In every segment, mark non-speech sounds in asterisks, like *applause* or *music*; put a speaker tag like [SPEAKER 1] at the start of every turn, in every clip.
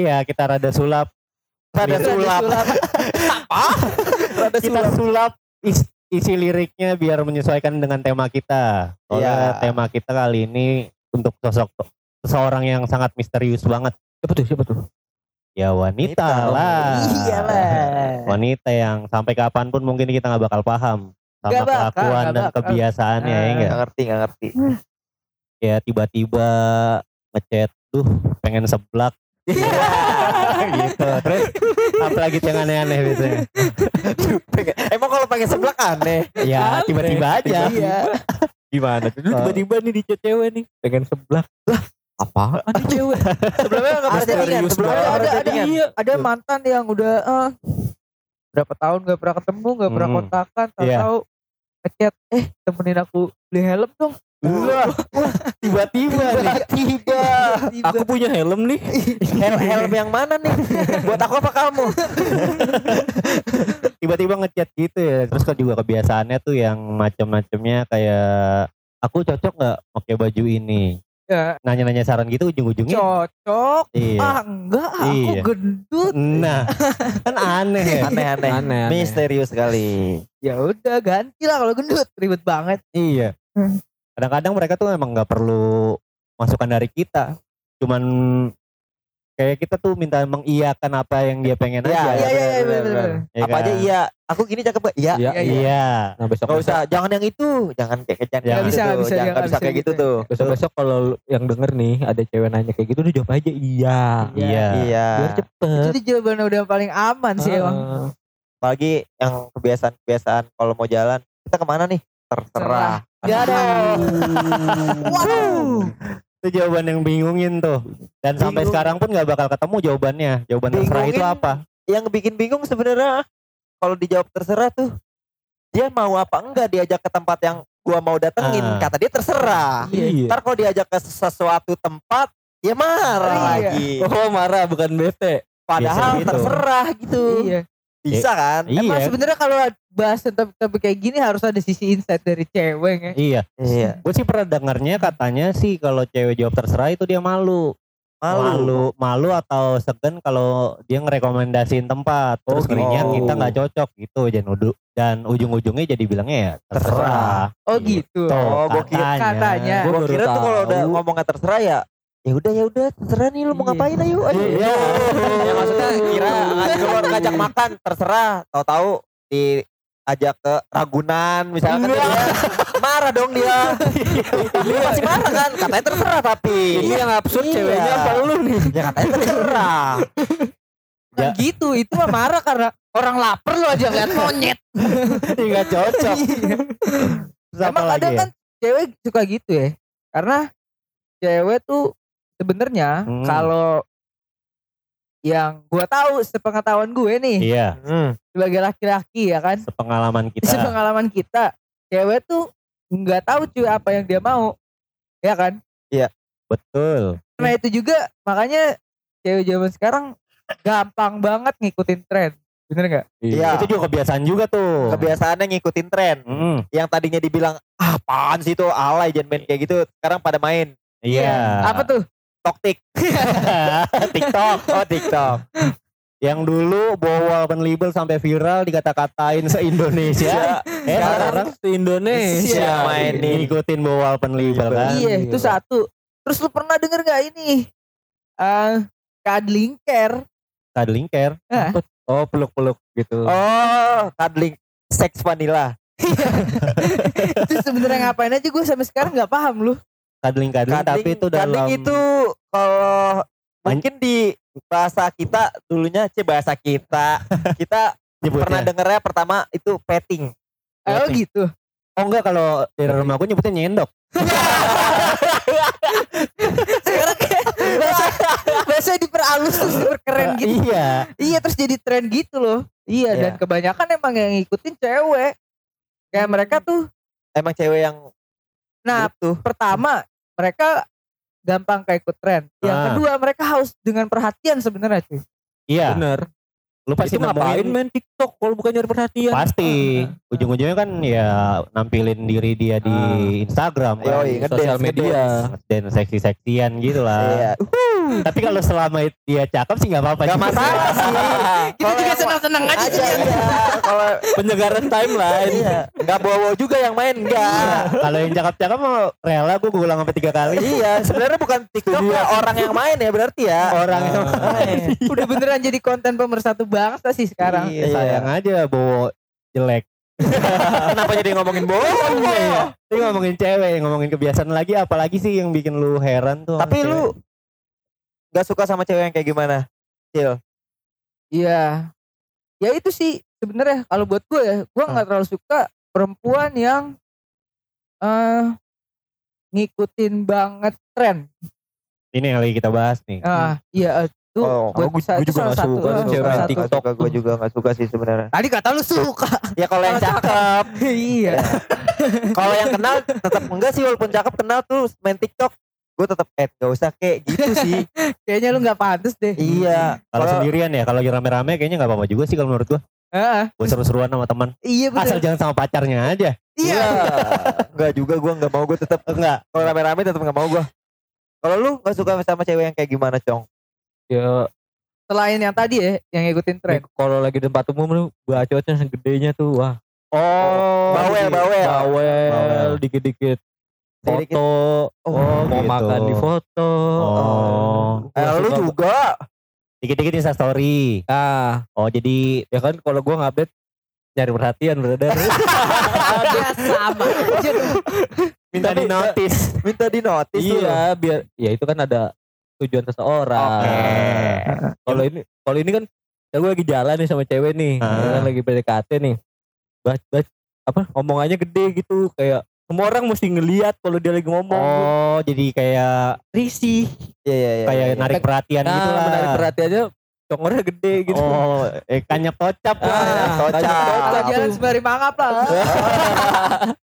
[SPEAKER 1] iya kita rada sulap
[SPEAKER 2] Rada
[SPEAKER 1] Biar-
[SPEAKER 2] sulap. Apa? *laughs* Rada
[SPEAKER 1] kita
[SPEAKER 2] sulap.
[SPEAKER 1] sulap is- isi liriknya biar menyesuaikan dengan tema kita. Soalnya
[SPEAKER 2] Iya.
[SPEAKER 1] tema kita kali ini untuk sosok seseorang yang sangat misterius banget.
[SPEAKER 3] Siapa tuh? Siapa tuh?
[SPEAKER 1] Ya wanita
[SPEAKER 2] Wanita dong.
[SPEAKER 1] lah.
[SPEAKER 4] Iyalah. *laughs*
[SPEAKER 1] Wanita yang sampai kapan pun mungkin kita nggak bakal paham sama
[SPEAKER 4] bakal,
[SPEAKER 1] kelakuan
[SPEAKER 4] nggak
[SPEAKER 1] dan
[SPEAKER 4] bakal.
[SPEAKER 1] kebiasaannya ya
[SPEAKER 4] Ah.
[SPEAKER 1] enggak?
[SPEAKER 2] Nggak ngerti, nggak ngerti.
[SPEAKER 1] Ya tiba-tiba ngechat, duh pengen seblak *laughs* gitu. Terus apalagi yang aneh-aneh biasanya. *laughs*
[SPEAKER 2] Emang kalau pengen seblak aneh.
[SPEAKER 1] Ya tiba-tiba aja.
[SPEAKER 4] Iya.
[SPEAKER 3] Gimana tuh? Lu
[SPEAKER 1] Oh.
[SPEAKER 3] tiba-tiba nih di cewek nih. Pengen sebelah.
[SPEAKER 2] Apa?
[SPEAKER 3] Ada cewek.
[SPEAKER 2] Sebelumnya nggak pernah
[SPEAKER 3] serius
[SPEAKER 2] Sebelumnya nggak
[SPEAKER 4] Ada, ada.
[SPEAKER 3] Iya.
[SPEAKER 4] Ada mantan yang udah eh, berapa tahun gak pernah ketemu, gak pernah
[SPEAKER 1] Hmm.
[SPEAKER 4] kontakan,
[SPEAKER 1] Iya.
[SPEAKER 4] tahu-tahu ngechat, eh temenin aku beli helm dong.
[SPEAKER 1] Wah, tiba-tiba nih.
[SPEAKER 2] Tiba.
[SPEAKER 3] Aku punya helm nih.
[SPEAKER 2] Helm, helm yang mana nih? Buat aku apa kamu?
[SPEAKER 1] Tiba-tiba ngechat gitu ya. Terus kan juga kebiasaannya tuh yang macam-macamnya kayak aku cocok nggak pakai baju ini.
[SPEAKER 4] Ya,
[SPEAKER 1] Nanya-nanya saran gitu ujung-ujungnya.
[SPEAKER 4] cocok.
[SPEAKER 1] Iya.
[SPEAKER 4] Ah enggak, aku
[SPEAKER 1] Iya.
[SPEAKER 4] gendut.
[SPEAKER 1] Nah, kan aneh ya.
[SPEAKER 2] Aneh-aneh.
[SPEAKER 3] Aneh. aneh.
[SPEAKER 2] Misterius sekali.
[SPEAKER 4] Ya udah ganti lah kalau gendut, ribet banget.
[SPEAKER 1] Iya.
[SPEAKER 4] Hmm.
[SPEAKER 1] Kadang-kadang mereka tuh emang nggak perlu masukan dari kita. Cuman kayak kita tuh minta mengiyakan apa yang dia pengen
[SPEAKER 2] Iya,
[SPEAKER 1] aja.
[SPEAKER 4] Iya iya iya.
[SPEAKER 1] Ya
[SPEAKER 2] apa
[SPEAKER 1] kan?
[SPEAKER 2] aja iya. Aku gini cakep gak? Iya.
[SPEAKER 3] Iya.
[SPEAKER 4] Iya, iya.
[SPEAKER 1] Iya.
[SPEAKER 3] Nah besok
[SPEAKER 2] Gak usah, jangan yang itu, jangan kayak jangan
[SPEAKER 1] Nggak
[SPEAKER 2] kayak
[SPEAKER 4] bisa,
[SPEAKER 2] gitu
[SPEAKER 4] bisa,
[SPEAKER 2] jangan bisa
[SPEAKER 4] bisa
[SPEAKER 2] kayak gitu
[SPEAKER 4] gitu.
[SPEAKER 2] tuh.
[SPEAKER 3] Besok besok kalau yang denger nih ada cewek nanya kayak gitu udah jawab aja iya.
[SPEAKER 1] Iya.
[SPEAKER 2] Iya.
[SPEAKER 3] Biar cepet.
[SPEAKER 4] Itu jawaban udah paling aman sih emang.
[SPEAKER 2] Apalagi yang kebiasaan-kebiasaan kalau mau jalan, kita ke mana nih? Terserah.
[SPEAKER 4] Gak ada. *laughs* Waduh.
[SPEAKER 1] Itu jawaban yang bingungin tuh. Dan sampai
[SPEAKER 2] Bingung.
[SPEAKER 1] sekarang pun nggak bakal ketemu jawabannya. Jawaban terserah itu
[SPEAKER 2] Bingungin.
[SPEAKER 1] apa?
[SPEAKER 2] Yang bikin bingung sebenarnya kalau dijawab terserah tuh, dia mau apa enggak diajak ke tempat yang gua mau datengin.
[SPEAKER 1] Ah.
[SPEAKER 2] Kata dia terserah.
[SPEAKER 3] Iya.
[SPEAKER 2] Ntar kalau diajak ke sesuatu tempat, dia marah
[SPEAKER 4] Iya.
[SPEAKER 2] lagi.
[SPEAKER 3] Oh marah bukan bete.
[SPEAKER 2] Padahal
[SPEAKER 1] Biasa gitu.
[SPEAKER 2] terserah gitu.
[SPEAKER 4] Iya.
[SPEAKER 2] Bisa kan?
[SPEAKER 4] Emang
[SPEAKER 1] Iya.
[SPEAKER 4] sebenarnya kalau bahas tentang topik kayak gini harus ada sisi insight dari cewek ya.
[SPEAKER 1] Iya.
[SPEAKER 2] Iya.
[SPEAKER 1] Gue sih pernah dengarnya katanya sih kalau cewek jawab terserah itu dia malu.
[SPEAKER 2] Malu.
[SPEAKER 1] malu, malu atau segan kalau dia ngerekomendasiin tempat terus
[SPEAKER 3] Oh,
[SPEAKER 1] ngerinya
[SPEAKER 2] gitu.
[SPEAKER 1] kita nggak cocok gitu dan udu dan ujung-ujungnya jadi bilangnya ya terserah.
[SPEAKER 4] Oh gitu.
[SPEAKER 1] Tuh,
[SPEAKER 2] Oh, gua kira-
[SPEAKER 4] katanya.
[SPEAKER 3] Baru
[SPEAKER 2] kira tuh kalau udah ngomongnya terserah ya ya udah ya udah terserah nih lu mau
[SPEAKER 4] Iya.
[SPEAKER 2] ngapain ayo ayo
[SPEAKER 1] Iya.
[SPEAKER 2] ya maksudnya kira ngajak keluar ngajak makan terserah tahu-tahu diajak ke Ragunan misalkan
[SPEAKER 1] Enggak.
[SPEAKER 2] dia marah dong dia dia masih marah kan katanya terserah tapi
[SPEAKER 3] Ini yang absurd
[SPEAKER 2] Iya.
[SPEAKER 3] ceweknya apa lu nih?
[SPEAKER 2] ya katanya terserah
[SPEAKER 4] Kan
[SPEAKER 1] Ya.
[SPEAKER 4] gitu, itu mah marah karena orang lapar lu aja lihat monyet.
[SPEAKER 1] nggak cocok.
[SPEAKER 4] Emang kadang
[SPEAKER 1] ya?
[SPEAKER 4] kan cewek suka gitu ya. Karena cewek tuh sebenarnya
[SPEAKER 1] Hmm.
[SPEAKER 4] kalau yang gua tahu sepengetahuan gue nih
[SPEAKER 1] Iya,
[SPEAKER 2] hmm.
[SPEAKER 4] sebagai laki-laki ya kan
[SPEAKER 1] sepengalaman kita.
[SPEAKER 4] sepengalaman kita cewek tuh nggak tahu cuy apa yang dia mau ya kan
[SPEAKER 1] Betul.
[SPEAKER 4] karena itu juga makanya cewek zaman sekarang gampang banget ngikutin tren bener nggak
[SPEAKER 2] Iya.
[SPEAKER 1] Itu juga kebiasaan juga tuh.
[SPEAKER 2] kebiasaannya ngikutin tren
[SPEAKER 1] Hmm,
[SPEAKER 2] yang tadinya dibilang "Ah, apaan sih itu alay jangan main kayak gitu sekarang pada main
[SPEAKER 1] Iya.
[SPEAKER 4] apa tuh
[SPEAKER 2] toktik *laughs*
[SPEAKER 1] TikTok.
[SPEAKER 2] oh TikTok
[SPEAKER 1] Yang dulu bawa open label sampai viral dikata-katain se-Indonesia. eh sekarang
[SPEAKER 3] Sekarang di Indonesia
[SPEAKER 2] Iya, main nih.
[SPEAKER 1] ngikutin bawa open label kan.
[SPEAKER 4] iya itu satu terus lu pernah denger gak ini eh cuddling care
[SPEAKER 1] Cuddling care.
[SPEAKER 3] Oh peluk-peluk gitu.
[SPEAKER 2] oh cuddling seks vanilla *laughs*
[SPEAKER 4] itu sebenarnya ngapain aja gue sampai sekarang nggak paham lu
[SPEAKER 1] Cuddling cuddling tapi itu dalam
[SPEAKER 2] cuddling itu kalau mungkin di bahasa kita dulunya c bahasa kita *laughs* kita
[SPEAKER 1] nyebutnya.
[SPEAKER 2] pernah dengernya pertama itu petting
[SPEAKER 4] oh
[SPEAKER 1] Petting.
[SPEAKER 4] gitu
[SPEAKER 1] Oh enggak kalau dari rumah aku nyebutnya nyendok. *laughs*
[SPEAKER 4] sekarang kayak bahasa bahasa diperalus terus diperkeren gitu
[SPEAKER 1] Iya.
[SPEAKER 4] Iya terus jadi tren gitu loh. Iya,
[SPEAKER 2] Iya.
[SPEAKER 4] dan kebanyakan emang yang ngikutin cewek. Kayak mereka tuh,
[SPEAKER 2] emang cewek yang
[SPEAKER 4] nah
[SPEAKER 2] butuh
[SPEAKER 4] pertama mereka gampang kayak ikut tren. Yang
[SPEAKER 1] Ah.
[SPEAKER 4] kedua mereka haus dengan perhatian sebenarnya cuy.
[SPEAKER 1] Iya.
[SPEAKER 3] Bener.
[SPEAKER 1] lu pasti
[SPEAKER 3] Itu ngapain
[SPEAKER 1] nemuin
[SPEAKER 3] main TikTok kalau bukan nyari perhatian?
[SPEAKER 1] pasti ujung-ujungnya kan ya nampilin diri dia di Instagram kan.
[SPEAKER 2] Yoi, ngedance,
[SPEAKER 3] Sosial media.
[SPEAKER 1] dan seksi-seksian gitu lah.
[SPEAKER 2] Iya.
[SPEAKER 1] Tapi kalau selama itu dia cakep sih nggak apa-apa.
[SPEAKER 2] Gak masalah sih.
[SPEAKER 4] Kita juga senang-senang aja.
[SPEAKER 2] aja iya. Kalau
[SPEAKER 3] Penyegaran timeline.
[SPEAKER 2] iya, nggak bawa juga yang main enggak.
[SPEAKER 1] Kalau yang cakep-cakep mau rela gue ulang sampai tiga kali.
[SPEAKER 2] iya, sebenarnya bukan TikTok ya, orang yang main ya berarti ya.
[SPEAKER 1] Orang yang
[SPEAKER 2] main. *laughs*
[SPEAKER 4] Udah beneran jadi konten pemersatu bangsa sih sekarang.
[SPEAKER 1] Iya, sayang aja bawa jelek. *laughs*
[SPEAKER 2] Kenapa jadi ngomongin bohong?
[SPEAKER 1] Iya. Ini ngomongin cewek, ngomongin kebiasaan lagi apalagi sih yang bikin lu heran tuh.
[SPEAKER 2] Tapi lu gak suka sama cewek yang kayak gimana? Cil.
[SPEAKER 4] Iya. Ya itu sih sebenarnya kalau buat gue ya, gue nggak terlalu suka perempuan yang eh ngikutin banget tren.
[SPEAKER 1] ini yang lagi kita bahas nih.
[SPEAKER 4] Ah, iya itu
[SPEAKER 2] Oh,
[SPEAKER 4] buat
[SPEAKER 3] gua
[SPEAKER 4] itu
[SPEAKER 3] juga
[SPEAKER 4] satu,
[SPEAKER 3] suka
[SPEAKER 4] eh,
[SPEAKER 3] cewek
[SPEAKER 4] satu.
[SPEAKER 3] TikTok.
[SPEAKER 2] Gue juga gak suka sih sebenarnya.
[SPEAKER 4] Tadi kata lu suka.
[SPEAKER 2] Ya kalau yang cakep,
[SPEAKER 4] iya. *laughs*
[SPEAKER 2] kalau yang kenal tetap enggak sih walaupun cakep kenal tuh main TikTok. Gue tetap eh gak usah kayak gitu sih. *laughs*
[SPEAKER 4] Kayaknya lu nggak pantas deh.
[SPEAKER 2] iya.
[SPEAKER 1] Kalau sendirian ya, kalau lagi rame-rame kayaknya nggak apa-apa juga sih kalau menurut gua.
[SPEAKER 4] Heeh.
[SPEAKER 1] Buat seru-seruan sama teman.
[SPEAKER 4] iya
[SPEAKER 1] Asal
[SPEAKER 4] betul.
[SPEAKER 1] jangan sama pacarnya aja.
[SPEAKER 4] Iya.
[SPEAKER 2] Enggak juga gue nggak mau gue tetap
[SPEAKER 1] Enggak.
[SPEAKER 2] kalau rame-rame tetap nggak mau gue. Kalau lu nggak suka sama cewek yang kayak gimana, Cong?
[SPEAKER 3] Ya,
[SPEAKER 4] Selain yang tadi ya, yang ngikutin tren.
[SPEAKER 3] kalau lagi di tempat umum lu bacotnya segedenya tuh wah.
[SPEAKER 1] Oh,
[SPEAKER 2] Bawel, bawel.
[SPEAKER 3] Bawel,
[SPEAKER 1] Bawel.
[SPEAKER 3] dikit-dikit foto.
[SPEAKER 1] Oh,
[SPEAKER 3] mau
[SPEAKER 1] gitu.
[SPEAKER 3] makan di foto.
[SPEAKER 1] Oh.
[SPEAKER 2] Eh,
[SPEAKER 3] Gua
[SPEAKER 2] lu juga.
[SPEAKER 1] Dikit-dikit Insta story.
[SPEAKER 3] Ah,
[SPEAKER 1] Oh, jadi
[SPEAKER 3] ya kan kalau gua ngupdate nyari perhatian brother. *laughs*
[SPEAKER 4] Sama. aja
[SPEAKER 1] minta di notice.
[SPEAKER 2] Minta di notice
[SPEAKER 3] iya, biar ya itu kan ada tujuan seseorang.
[SPEAKER 1] Oke.
[SPEAKER 3] Kalau ini kalau ini kan ya gue lagi jalan nih sama cewek nih, kan lagi PDKT nih. Bac, bac, apa omongannya gede gitu kayak semua orang mesti ngelihat kalau dia lagi ngomong.
[SPEAKER 1] Oh, jadi kayak
[SPEAKER 3] risih.
[SPEAKER 2] Iya, iya, iya.
[SPEAKER 1] kayak
[SPEAKER 2] iya.
[SPEAKER 1] narik perhatian
[SPEAKER 3] Nah,
[SPEAKER 1] gitu lah.
[SPEAKER 3] menarik perhatiannya congornya gede gitu.
[SPEAKER 1] Oh, eh, kanyak tocap lah.
[SPEAKER 3] Ah,
[SPEAKER 2] Kocak.
[SPEAKER 3] banyak
[SPEAKER 4] Kalau
[SPEAKER 3] kocak
[SPEAKER 4] jalan
[SPEAKER 3] tuh.
[SPEAKER 4] sembari mangap lah.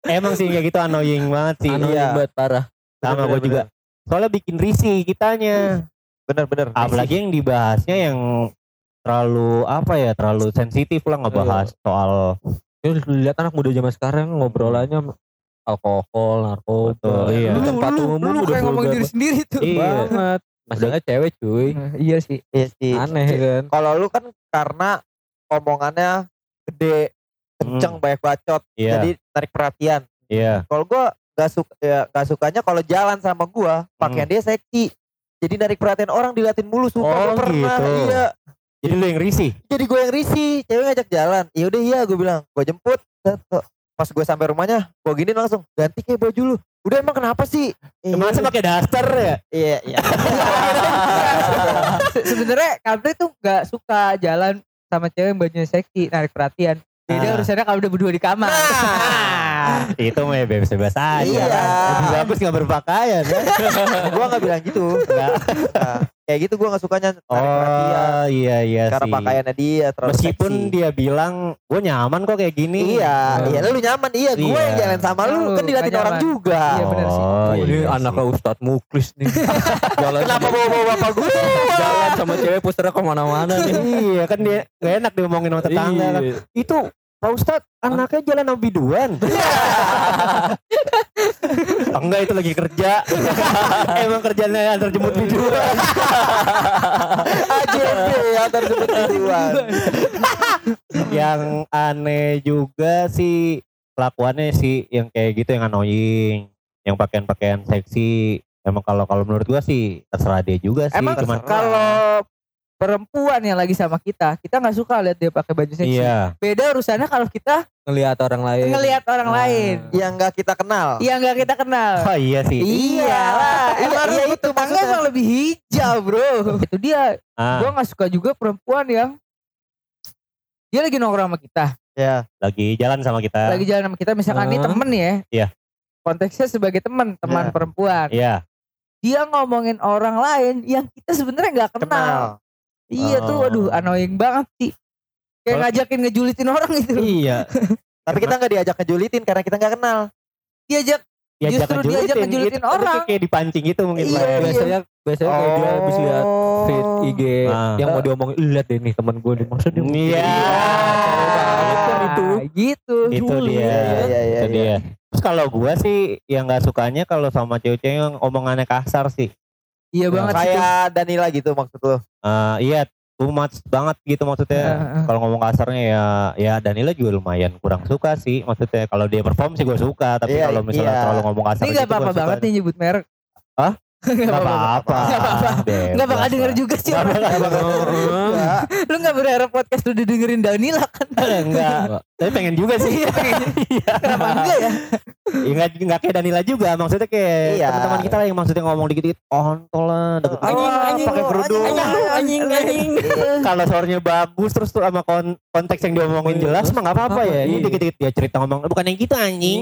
[SPEAKER 4] *laughs*
[SPEAKER 1] Emang sih kayak gitu annoying banget sih.
[SPEAKER 3] Annoying
[SPEAKER 2] Iya.
[SPEAKER 3] banget parah.
[SPEAKER 1] Sama gue juga. Soalnya bikin risih kitanya.
[SPEAKER 2] Bener-bener.
[SPEAKER 1] Apalagi yang dibahasnya yang terlalu apa ya, terlalu sensitif lah ngebahas soal
[SPEAKER 3] Ini lihat anak muda zaman sekarang ngobrolannya alkohol, narkoba.
[SPEAKER 1] Betul, iya.
[SPEAKER 3] Di
[SPEAKER 4] Lu,
[SPEAKER 3] tempat
[SPEAKER 4] lu,
[SPEAKER 3] umum
[SPEAKER 4] lu
[SPEAKER 3] udah
[SPEAKER 4] kayak
[SPEAKER 3] vulgar
[SPEAKER 4] diri sendiri tuh.
[SPEAKER 1] Iya.
[SPEAKER 3] banget. Masalahnya cewek cuy.
[SPEAKER 4] Iya sih.
[SPEAKER 2] Iya sih.
[SPEAKER 3] Aneh kan.
[SPEAKER 2] Kalau lu kan karena omongannya gede, kenceng, banyak bacot,
[SPEAKER 1] Iya,
[SPEAKER 2] jadi tarik perhatian.
[SPEAKER 1] iya.
[SPEAKER 2] Kalau gua gak suka ya gak sukanya kalau jalan sama gua pakaian dia seksi. Jadi narik perhatian orang diliatin mulu sumpah
[SPEAKER 1] Oh,
[SPEAKER 2] gua pernah.
[SPEAKER 1] gitu.
[SPEAKER 2] Iya.
[SPEAKER 1] Jadi lu yang risih.
[SPEAKER 2] Jadi gue yang risih, cewek ngajak jalan. Ya udah iya gue bilang, gue jemput. Tuh. Pas gue sampai rumahnya, gue gini langsung ganti kayak baju lu. Udah emang kenapa sih? Eh,
[SPEAKER 1] Masa pakai daster ya?
[SPEAKER 2] Iya, iya.
[SPEAKER 4] Se- Sebenarnya Kapri tuh nggak suka jalan sama cewek yang bajunya seksi, narik perhatian. Jadi
[SPEAKER 1] Ah.
[SPEAKER 4] urusannya kalau udah berdua di kamar.
[SPEAKER 2] Nah. *laughs*
[SPEAKER 1] Itu mah ya bebas-bebas aja.
[SPEAKER 2] Iya.
[SPEAKER 1] Lebih bagus gak berpakaian. *laughs* ya.
[SPEAKER 2] gue gak bilang gitu.
[SPEAKER 1] Nggak.
[SPEAKER 2] Nah, kayak gitu gue gak sukanya perhatian.
[SPEAKER 1] Oh iya iya
[SPEAKER 2] Cara
[SPEAKER 1] sih.
[SPEAKER 2] pakaiannya dia terlalu
[SPEAKER 1] Meskipun
[SPEAKER 2] seksi.
[SPEAKER 1] dia bilang gue nyaman kok kayak gini.
[SPEAKER 2] Iya, iya lu nyaman. Iya, gue
[SPEAKER 1] Iya.
[SPEAKER 2] yang jalan sama lu
[SPEAKER 4] Lu
[SPEAKER 2] kan
[SPEAKER 4] nggak
[SPEAKER 2] orang
[SPEAKER 4] nyaman.
[SPEAKER 2] juga.
[SPEAKER 4] Iya, bener sih.
[SPEAKER 1] Oh,
[SPEAKER 3] ini
[SPEAKER 1] iya
[SPEAKER 3] anaknya
[SPEAKER 1] sih.
[SPEAKER 3] Ustadz Muklis nih. *laughs* Jalan
[SPEAKER 2] Kenapa
[SPEAKER 3] sama-
[SPEAKER 2] bawa-bawa bapak gue?
[SPEAKER 3] jalan sama cewek posternya ke mana-mana nih.
[SPEAKER 1] iya kan dia gak enak diomongin sama tetangga kan.
[SPEAKER 3] Iya.
[SPEAKER 1] Itu Pak Ustadz anaknya jalan sama biduan. *laughs* Enggak itu lagi kerja. *laughs* Emang kerjanya antar jemput biduan. *laughs*
[SPEAKER 2] Ya antar jemput tujuan.
[SPEAKER 1] yang aneh juga sih kelakuannya sih yang kayak gitu yang annoying, yang pakaian-pakaian seksi. Emang kalau kalau menurut gua sih terserah dia juga sih.
[SPEAKER 4] Emang kalau perempuan yang lagi sama kita, kita nggak suka lihat dia pakai baju seksi.
[SPEAKER 1] iya.
[SPEAKER 4] Beda urusannya kalau kita
[SPEAKER 3] Ngelihat orang lain.
[SPEAKER 4] ngelihat orang
[SPEAKER 3] Ah.
[SPEAKER 4] lain
[SPEAKER 2] Yang gak kita kenal.
[SPEAKER 4] yang nggak kita kenal.
[SPEAKER 1] Oh iya sih.
[SPEAKER 4] Iya lah,
[SPEAKER 2] Iya,
[SPEAKER 4] emang
[SPEAKER 2] iya, itu maksudnya.
[SPEAKER 4] emang lebih hijau bro. Itu dia.
[SPEAKER 1] Ah,
[SPEAKER 4] Gue nggak suka juga perempuan yang dia lagi nongkrong sama kita,
[SPEAKER 2] Ya.
[SPEAKER 1] lagi jalan sama kita.
[SPEAKER 4] lagi jalan sama kita. Misalkan ini
[SPEAKER 3] Ah.
[SPEAKER 4] temen ya.
[SPEAKER 1] Iya.
[SPEAKER 4] Konteksnya sebagai teman, teman
[SPEAKER 2] Iya.
[SPEAKER 4] perempuan.
[SPEAKER 1] Iya.
[SPEAKER 4] Dia ngomongin orang lain yang kita sebenarnya nggak kenal.
[SPEAKER 2] Kenal.
[SPEAKER 4] Iya tuh,
[SPEAKER 1] Oh.
[SPEAKER 4] aduh annoying banget sih. Kayak ngajakin ngejulitin orang gitu.
[SPEAKER 1] Iya. *laughs*
[SPEAKER 2] Tapi kita gak diajak ngejulitin karena kita gak kenal.
[SPEAKER 4] Diajak
[SPEAKER 1] Diajak
[SPEAKER 4] Justru diajak ngejulitin
[SPEAKER 1] Itu- itu
[SPEAKER 4] orang.
[SPEAKER 1] Kayak dipancing gitu mungkin.
[SPEAKER 4] Iya, iya.
[SPEAKER 3] biasanya biasanya kayak dia habis lihat feed IG
[SPEAKER 1] Ah.
[SPEAKER 3] yang mau diomongin "Ih, lihat deh nih teman gue masa dia
[SPEAKER 1] Iya.
[SPEAKER 3] Kan itu
[SPEAKER 4] Nah, gitu.
[SPEAKER 1] Itu dia.
[SPEAKER 2] Iya iya iya.
[SPEAKER 1] Itu dia. Terus kalau gua sih yang nggak sukanya kalau sama cewek-cewek yang omongannya kasar sih.
[SPEAKER 4] Iya banget.
[SPEAKER 2] Kayak Danila gitu maksud lo.
[SPEAKER 1] Eh, iya, too much banget gitu maksudnya.
[SPEAKER 4] Heeh.
[SPEAKER 1] Kalau ngomong kasarnya ya ya Danila juga lumayan kurang suka sih maksudnya. Kalau dia perform sih gue suka, tapi
[SPEAKER 2] Iya,
[SPEAKER 1] kalau misalnya
[SPEAKER 2] iya.
[SPEAKER 1] terlalu ngomong kasar
[SPEAKER 4] Ini
[SPEAKER 1] gitu
[SPEAKER 4] gak apa-apa banget nih nyebut merek.
[SPEAKER 1] Hah?
[SPEAKER 4] Gak apa-apa. Gak apa-apa.
[SPEAKER 1] Bebas
[SPEAKER 4] Gak bakal denger juga sih.
[SPEAKER 1] Gak bakal
[SPEAKER 2] Enggak.
[SPEAKER 4] Lu gak berharap podcast lu didengerin Danila kan?
[SPEAKER 1] Enggak. Tapi pengen juga sih. Iya.
[SPEAKER 4] Kenapa enggak ya?
[SPEAKER 1] Ya enggak, enggak kayak Danila juga. Maksudnya kayak
[SPEAKER 2] Iya.
[SPEAKER 1] teman-teman kita lah yang maksudnya ngomong dikit-dikit. Ontol lah. deket-
[SPEAKER 2] Anjing, anjing,
[SPEAKER 1] pakai kerudung.
[SPEAKER 2] anjing,
[SPEAKER 3] anjing anjing
[SPEAKER 1] Kalau suaranya bagus terus tuh sama kon- konteks yang diomongin jelas mah nggak apa-apa ya. Ini
[SPEAKER 3] Iya.
[SPEAKER 1] dikit-dikit dia cerita ngomong bukan yang gitu anjing.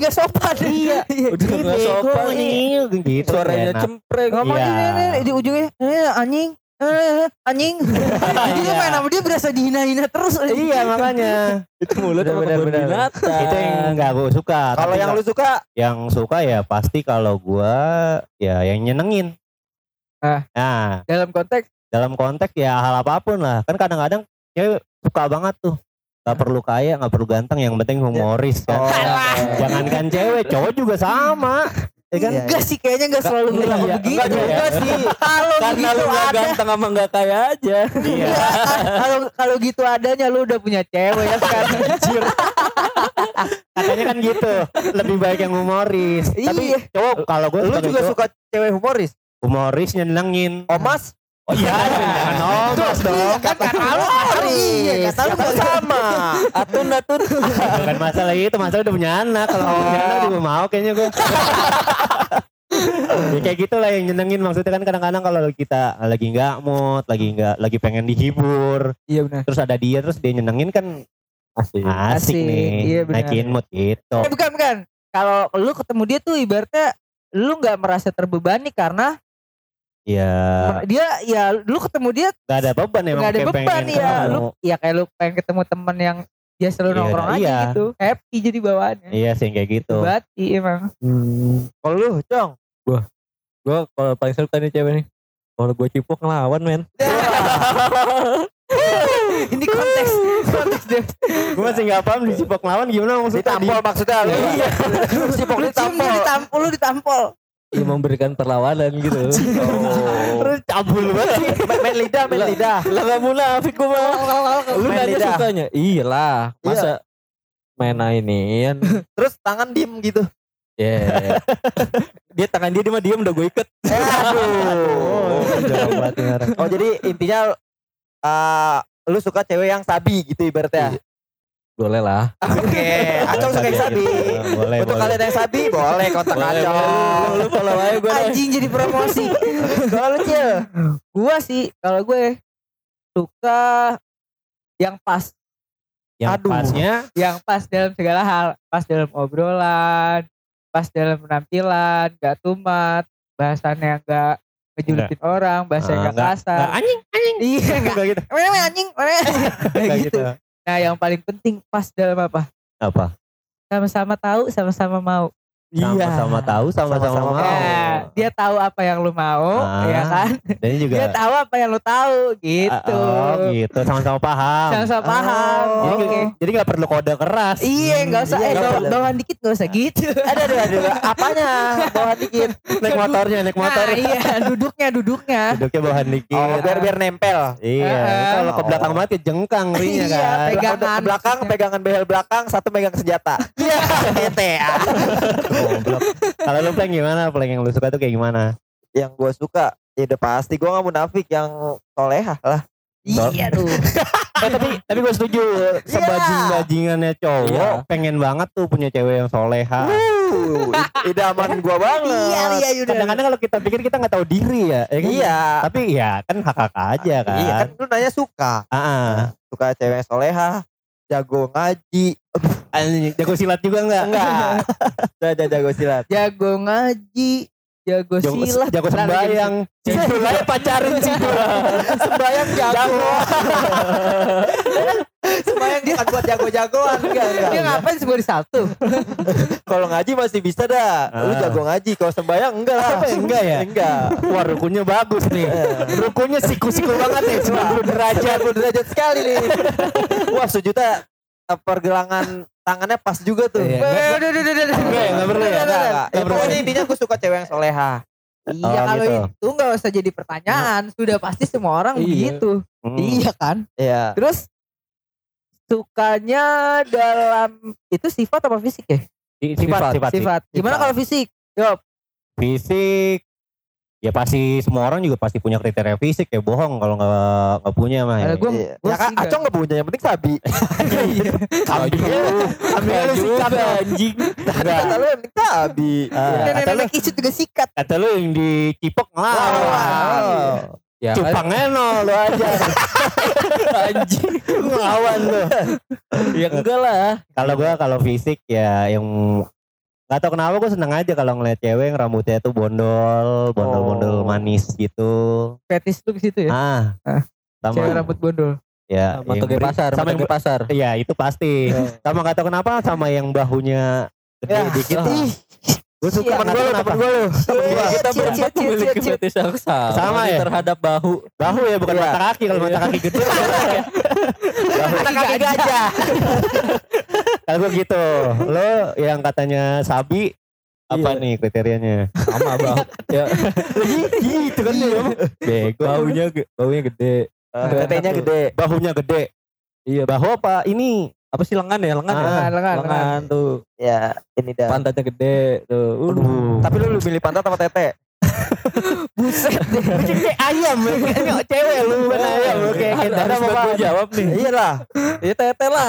[SPEAKER 4] Iya gak *laughs* sopan. Iya.
[SPEAKER 3] udah nggak sopan
[SPEAKER 1] nih. Gitu.
[SPEAKER 3] suaranya
[SPEAKER 1] enak.
[SPEAKER 3] cempreng
[SPEAKER 4] Ngomong
[SPEAKER 1] Iya.
[SPEAKER 4] ini, di ujungnya eh, anjing. Eh, anjing. *laughs* Jadi
[SPEAKER 1] Iya.
[SPEAKER 4] main sama dia berasa dihina-hina terus.
[SPEAKER 1] Iya makanya. *laughs*
[SPEAKER 3] itu mulut sama
[SPEAKER 2] Bener,
[SPEAKER 3] kebun binatang
[SPEAKER 1] itu yang nggak gue suka.
[SPEAKER 2] Kalau yang lu suka
[SPEAKER 1] yang suka ya pasti kalau gua ya yang nyenengin.
[SPEAKER 4] Ah.
[SPEAKER 1] Nah,
[SPEAKER 4] Dalam konteks
[SPEAKER 1] dalam konteks ya hal apa pun lah. Kan kadang-kadang cewek suka banget tuh. Gak perlu kaya, gak perlu ganteng, yang penting humoris kan.
[SPEAKER 2] Oh.
[SPEAKER 1] Jangankan cewek, cowok juga sama. Ya kan?
[SPEAKER 2] Iya,
[SPEAKER 4] enggak sih kayaknya enggak selalu
[SPEAKER 1] Iya,
[SPEAKER 4] bilang
[SPEAKER 1] iya.
[SPEAKER 4] begitu.
[SPEAKER 1] Enggak juga
[SPEAKER 4] sih. Kalau
[SPEAKER 3] karena
[SPEAKER 4] gitu
[SPEAKER 3] lu gak
[SPEAKER 4] ada
[SPEAKER 3] ganteng sama gak kaya aja
[SPEAKER 1] Iya.
[SPEAKER 4] kalau kalau gitu adanya lu udah punya cewek ya sekarang.
[SPEAKER 1] Katanya kan gitu. Lebih baik yang humoris. Tapi
[SPEAKER 4] Iya.
[SPEAKER 1] cowok kalau gue
[SPEAKER 2] lu juga suka cewek humoris.
[SPEAKER 1] humoris nyenengin.
[SPEAKER 2] Omas?
[SPEAKER 1] Oh iya, jangan omas dong.
[SPEAKER 2] Kata lu humoris. Kata lu gak sama.
[SPEAKER 3] atun atun *laughs*
[SPEAKER 1] Bukan masalah itu, masalah udah punya anak. Kalau
[SPEAKER 2] Oh.
[SPEAKER 1] punya anak juga mau kayaknya gue. *laughs* ya kayak gitulah yang nyenengin maksudnya kan kadang-kadang kalau kita lagi nggak mood, lagi nggak lagi pengen dihibur,
[SPEAKER 4] Iya benar.
[SPEAKER 1] terus ada dia terus dia nyenengin kan
[SPEAKER 3] asik
[SPEAKER 1] asik,
[SPEAKER 4] Asik,
[SPEAKER 1] nih,
[SPEAKER 4] iya benar.
[SPEAKER 1] naikin mood gitu.
[SPEAKER 4] Eh bukan bukan. Kalau lu ketemu dia tuh ibaratnya lu nggak merasa terbebani karena
[SPEAKER 1] Ya
[SPEAKER 4] dia ya lu ketemu dia
[SPEAKER 1] nggak ada beban emang
[SPEAKER 4] nggak ada beban
[SPEAKER 1] pengen
[SPEAKER 4] ya
[SPEAKER 1] ketemu.
[SPEAKER 4] lu ya kayak lu pengen ketemu temen yang dia selalu
[SPEAKER 1] Iya,
[SPEAKER 4] nongkrong aja
[SPEAKER 1] iya.
[SPEAKER 4] gitu happy jadi bawaannya
[SPEAKER 1] Iya sih kayak gitu.
[SPEAKER 4] Bati emang
[SPEAKER 2] Kalau lu, Cong.
[SPEAKER 3] gue kalau paling suka nih cewek nih kalau gue cipok ngelawan men *laughs*
[SPEAKER 4] ini konteks konteks deh
[SPEAKER 1] Gue masih nggak paham di Cipok lawan gimana maksudnya.
[SPEAKER 2] Ditampol maksudnya lu.
[SPEAKER 4] Iya.
[SPEAKER 2] Si Pok
[SPEAKER 4] lu cium
[SPEAKER 2] ditampol.
[SPEAKER 4] ditampol lu ditampol
[SPEAKER 3] ya memberikan perlawanan gitu.
[SPEAKER 1] Terus cabul banget. *laughs*
[SPEAKER 2] Main- lidah, main lidah.
[SPEAKER 3] lah gak munafik gue mah. Lu nanya sukanya? Iyalah masa main mainin? *laughs*
[SPEAKER 2] Terus tangan diem gitu.
[SPEAKER 3] ya *laughs* dia tangan dia dia mah diem udah gue iket.
[SPEAKER 1] Oh, banget nih orang.
[SPEAKER 2] Oh jadi intinya eh lu suka cewek yang sabi gitu ibaratnya.
[SPEAKER 3] Boleh lah
[SPEAKER 2] Oke, Acong suka yang sabi.
[SPEAKER 1] Boleh,
[SPEAKER 2] Untuk
[SPEAKER 1] boleh.
[SPEAKER 2] kalian yang sabi boleh kontak Acong.
[SPEAKER 3] lu follow aja gue
[SPEAKER 4] anjing jadi promosi
[SPEAKER 2] Kalau lu Cil,
[SPEAKER 4] gua sih kalau gue suka yang pas
[SPEAKER 1] Yang
[SPEAKER 2] Aduh.
[SPEAKER 1] pasnya
[SPEAKER 4] yang pas dalam segala hal pas dalam obrolan pas dalam penampilan gak tumat bahasannya gak ngejulukin orang bahasa
[SPEAKER 1] Ah,
[SPEAKER 4] gak
[SPEAKER 1] nggak-
[SPEAKER 4] kasar
[SPEAKER 1] anjing anjing.
[SPEAKER 4] iya gak
[SPEAKER 1] gitu.
[SPEAKER 4] Weh, anjing weh.
[SPEAKER 1] Enggak *laughs*
[SPEAKER 4] Kayak
[SPEAKER 1] gitu.
[SPEAKER 4] Nah yang paling penting pas dalam apa
[SPEAKER 1] Apa?
[SPEAKER 4] sama-sama tahu sama-sama mau
[SPEAKER 1] Sama-sama tahu, sama-sama mau.
[SPEAKER 4] Nah, dia tahu apa yang lu mau
[SPEAKER 1] Ah.
[SPEAKER 4] ya kan
[SPEAKER 1] Dan juga
[SPEAKER 4] dia tahu apa yang lu tahu gitu
[SPEAKER 1] Oh, gitu. Sama-sama paham.
[SPEAKER 4] sama-sama paham
[SPEAKER 1] Jadi,
[SPEAKER 4] oke
[SPEAKER 1] jadi gak perlu kode keras.
[SPEAKER 4] iya nggak usah
[SPEAKER 2] Iya,
[SPEAKER 4] eh
[SPEAKER 2] nggak
[SPEAKER 4] bawa- bawahan dikit nggak usah gitu
[SPEAKER 2] ada ada ada. Apanya? Bawa dikit.
[SPEAKER 1] naik motornya, naik motor.
[SPEAKER 4] nah, iya duduknya duduknya
[SPEAKER 1] Duduknya bawahan dikit.
[SPEAKER 2] Oh, biar biar nempel.
[SPEAKER 1] Iya, kalau ke belakang banget ya jengkang rinya
[SPEAKER 4] Iya,
[SPEAKER 1] kan.
[SPEAKER 4] pegang.
[SPEAKER 2] Udah ke belakang pegangan behel belakang, satu megang senjata. Iya, *laughs* GTA.
[SPEAKER 1] Goblok. Kalau lu plank gimana? Plank yang lu suka tuh kayak gimana?
[SPEAKER 2] Yang gue suka, ya udah pasti gue gak munafik yang solehah lah.
[SPEAKER 4] iya tuh
[SPEAKER 1] Eh tapi tapi gue setuju sebajing bajingannya cowok
[SPEAKER 3] Iya.
[SPEAKER 1] pengen banget tuh punya cewek yang soleha.
[SPEAKER 2] Uh, id- idaman gue banget.
[SPEAKER 4] iya iya udah
[SPEAKER 1] Kadang-kadang kalau kita pikir kita nggak tahu diri ya, ya kan?
[SPEAKER 2] Iya.
[SPEAKER 1] Tapi ya kan hak hak aja kan.
[SPEAKER 2] Iya kan lu nanya suka.
[SPEAKER 1] Ah, ah.
[SPEAKER 2] Suka cewek yang soleha, jago ngaji.
[SPEAKER 1] Anjing, jago silat juga enggak?
[SPEAKER 2] Enggak. *laughs* Udah jago silat.
[SPEAKER 4] jago ngaji jago
[SPEAKER 1] Jago,
[SPEAKER 4] silat
[SPEAKER 1] jago sembayang. Julai pacarin si Julai. *laughs*
[SPEAKER 2] Sembayang jago. *laughs* sembahyang dia kan buat jago-jagoan enggak enggak.
[SPEAKER 4] Dia ngapain semua di satu?
[SPEAKER 2] Kalau ngaji masih bisa dah. Lu
[SPEAKER 1] Ah.
[SPEAKER 2] jago ngaji, kalau sembahyang enggak lah.
[SPEAKER 1] Apa, enggak ya?
[SPEAKER 2] Enggak.
[SPEAKER 1] Wah rukunnya bagus nih. Rukunnya siku-siku banget nih. 90 derajat.
[SPEAKER 2] 90 derajat sekali nih. Wah, sejuta eh, pergelangan tangannya pas juga tuh.
[SPEAKER 3] Iya.
[SPEAKER 4] Eh, udah, udah, udah, udah.
[SPEAKER 1] Enggak ya, perlu ya?
[SPEAKER 2] Ya, pokoknya intinya aku suka cewek yang soleha.
[SPEAKER 4] Iya
[SPEAKER 1] Oh,
[SPEAKER 4] kalau
[SPEAKER 1] gitu.
[SPEAKER 4] itu nggak usah jadi pertanyaan. Sudah pasti semua orang
[SPEAKER 3] Iya.
[SPEAKER 4] begitu.
[SPEAKER 1] Hmm.
[SPEAKER 4] Iya kan?
[SPEAKER 2] Iya.
[SPEAKER 4] Terus sukanya dalam itu sifat apa fisik ya?
[SPEAKER 1] Sifat, sifat.
[SPEAKER 4] Sifat. Gimana kalau fisik? Jawab.
[SPEAKER 1] Fisik. Ya pasti semua orang juga pasti punya kriteria fisik ya bohong kalau nggak nggak punya mah. Ya.
[SPEAKER 4] gua
[SPEAKER 2] Iya.
[SPEAKER 4] gua
[SPEAKER 2] Ya kan. Acong nggak punya, yang penting sabi. *laughs*
[SPEAKER 1] Sabi Ambil lu sikap ya.
[SPEAKER 3] anjing.
[SPEAKER 1] Enggak.
[SPEAKER 2] Kata lu yang penting sabi.
[SPEAKER 1] Ah, kata lu
[SPEAKER 4] isu juga sikat.
[SPEAKER 1] kata lu yang di Cipok ngelawan.
[SPEAKER 2] Oh.
[SPEAKER 3] Ya?
[SPEAKER 1] Cupang eno lu aja. *laughs*
[SPEAKER 3] anjing.
[SPEAKER 1] ngelawan lu.
[SPEAKER 3] Ya enggak lah.
[SPEAKER 1] Kalau gua kalau fisik ya yang Gak tau kenapa gue seneng aja kalau ngeliat cewek yang rambutnya tuh bondol, bondol-bondol
[SPEAKER 2] Oh.
[SPEAKER 1] manis gitu.
[SPEAKER 4] Fetis lu ke situ ya?
[SPEAKER 1] Ah,
[SPEAKER 4] Ah,
[SPEAKER 1] sama
[SPEAKER 4] Cewek rambut bondol.
[SPEAKER 1] ya,
[SPEAKER 3] Sama
[SPEAKER 1] yang
[SPEAKER 3] toge
[SPEAKER 1] beri-
[SPEAKER 3] pasar,
[SPEAKER 1] sama
[SPEAKER 3] toge pasar.
[SPEAKER 1] Iya itu pasti. Sama gak tau kenapa sama yang bahunya gede
[SPEAKER 2] Ya,
[SPEAKER 1] dikit.
[SPEAKER 2] ih.
[SPEAKER 1] Gue suka
[SPEAKER 2] Temen
[SPEAKER 1] nggak
[SPEAKER 2] gue
[SPEAKER 1] kenapa.
[SPEAKER 2] temen gue lu. Temen gua.
[SPEAKER 3] Kita berempat memiliki
[SPEAKER 4] ciut.
[SPEAKER 3] fetis yang sama,
[SPEAKER 1] Sama ya?
[SPEAKER 3] terhadap bahu.
[SPEAKER 1] Bahu ya bukan
[SPEAKER 2] Iya.
[SPEAKER 1] mata kaki. Kalau mata kaki *laughs* gede.
[SPEAKER 4] Mata kaki gajah. *laughs*
[SPEAKER 1] Kalau gue gitu. Lo yang katanya sabi apa
[SPEAKER 3] Iya.
[SPEAKER 1] nih kriterianya?
[SPEAKER 3] Sama bahu. ya,
[SPEAKER 1] gitu kan dia. Bego.
[SPEAKER 3] bahunya ge- bahunya gede.
[SPEAKER 2] Tetenya gede.
[SPEAKER 1] Bahunya gede.
[SPEAKER 3] Iya,
[SPEAKER 1] Bahu apa? Ini
[SPEAKER 3] apa sih lengan ya? Lengan ya?
[SPEAKER 4] Lengan, lengan,
[SPEAKER 3] lengan tuh.
[SPEAKER 2] Ya, ini dah.
[SPEAKER 3] Pantatnya gede tuh. Uh,
[SPEAKER 1] Aduh.
[SPEAKER 2] Tapi lu lebih milih pantat apa tete? *laughs*
[SPEAKER 4] Buset deh.
[SPEAKER 1] kayak ayam Kayak cewek lu bukan ayam lu kayak
[SPEAKER 3] buat
[SPEAKER 1] apa
[SPEAKER 3] gue jawab nih.
[SPEAKER 2] Iya lah.
[SPEAKER 3] Iya tete lah.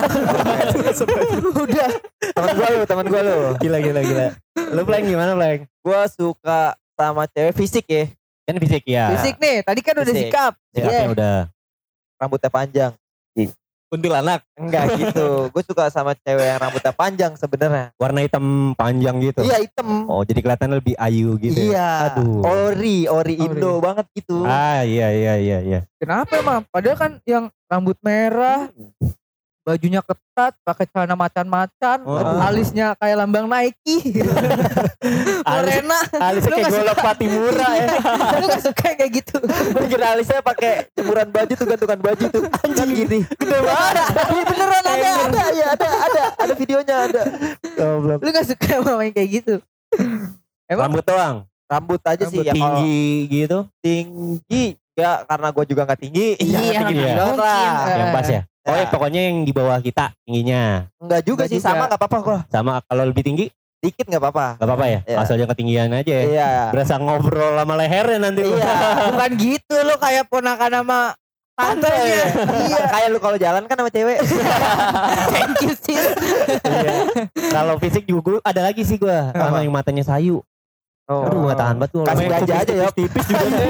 [SPEAKER 3] *laughs*
[SPEAKER 2] Udah. Temen gue lu, temen gue lu.
[SPEAKER 1] gila gila gila lu playing gimana playing
[SPEAKER 2] Gue suka sama cewek fisik ya.
[SPEAKER 1] kan fisik ya
[SPEAKER 4] Fisik nih, tadi kan udah
[SPEAKER 2] Fisik.
[SPEAKER 4] sikap.
[SPEAKER 1] sikapnya
[SPEAKER 4] Iya.
[SPEAKER 1] udah
[SPEAKER 2] Rambutnya panjang.
[SPEAKER 3] Kuntilanak.
[SPEAKER 2] Enggak gitu. *laughs* Gue suka sama cewek yang rambutnya panjang sebenarnya.
[SPEAKER 1] warna hitam panjang gitu
[SPEAKER 2] Iya hitam.
[SPEAKER 1] oh jadi kelihatan lebih ayu gitu ya?
[SPEAKER 2] Iya.
[SPEAKER 1] aduh
[SPEAKER 2] Ori, ori Indo banget gitu.
[SPEAKER 1] ah iya iya iya iya
[SPEAKER 4] Kenapa emang? Padahal kan yang rambut merah, bajunya ketat, pakai celana macan-macan,
[SPEAKER 1] Oh.
[SPEAKER 4] alisnya kayak lambang Nike. *laughs*
[SPEAKER 1] alis
[SPEAKER 4] Lorena,
[SPEAKER 1] alisnya kayak golok patimura ya *laughs*
[SPEAKER 4] lu gak suka kayak gitu? *laughs*
[SPEAKER 2] Kira alisnya pakai jemuran baju tuh gantungan baju tuh. Anjing gini. Gede banget. Iya beneran ada, ada, ya ada, ada, ada videonya ada.
[SPEAKER 1] Goblok.
[SPEAKER 4] Lu gak suka yang main kayak gitu? Emang
[SPEAKER 1] rambut doang
[SPEAKER 2] Rambut aja sih
[SPEAKER 1] rambut
[SPEAKER 2] ya kalau
[SPEAKER 1] tinggi gitu
[SPEAKER 2] tinggi enggak karena gue juga nggak tinggi.
[SPEAKER 4] Iya,
[SPEAKER 2] Jangan tinggi
[SPEAKER 1] iya.
[SPEAKER 2] banget lah.
[SPEAKER 4] Mungkin,
[SPEAKER 1] yang pas ya oh ya
[SPEAKER 2] Ya.
[SPEAKER 1] pokoknya yang di bawah kita tingginya
[SPEAKER 2] Enggak juga
[SPEAKER 4] Nggak
[SPEAKER 2] sih
[SPEAKER 4] juga.
[SPEAKER 2] sama nggak apa-apa kok.
[SPEAKER 1] sama kalau lebih tinggi
[SPEAKER 2] Dikit nggak apa-apa.
[SPEAKER 1] gak apa-apa ya
[SPEAKER 2] Iya.
[SPEAKER 1] asal jangan ketinggian aja ya
[SPEAKER 2] Iya.
[SPEAKER 1] berasa ngobrol sama lehernya nanti.
[SPEAKER 2] Iya. *laughs*
[SPEAKER 4] bukan gitu lu kayak ponakan sama tantenya.
[SPEAKER 2] Iya. *laughs* Kayak lu kalau jalan kan sama cewek. *laughs*
[SPEAKER 4] Thank you sis.
[SPEAKER 1] Iya. Kalau fisik juga gua ada lagi sih gua sama yang matanya sayu.
[SPEAKER 2] Oh.
[SPEAKER 1] Aduh gak tahan banget tuh.
[SPEAKER 2] Kasih gajah aja ya.
[SPEAKER 3] Tipis juga deh.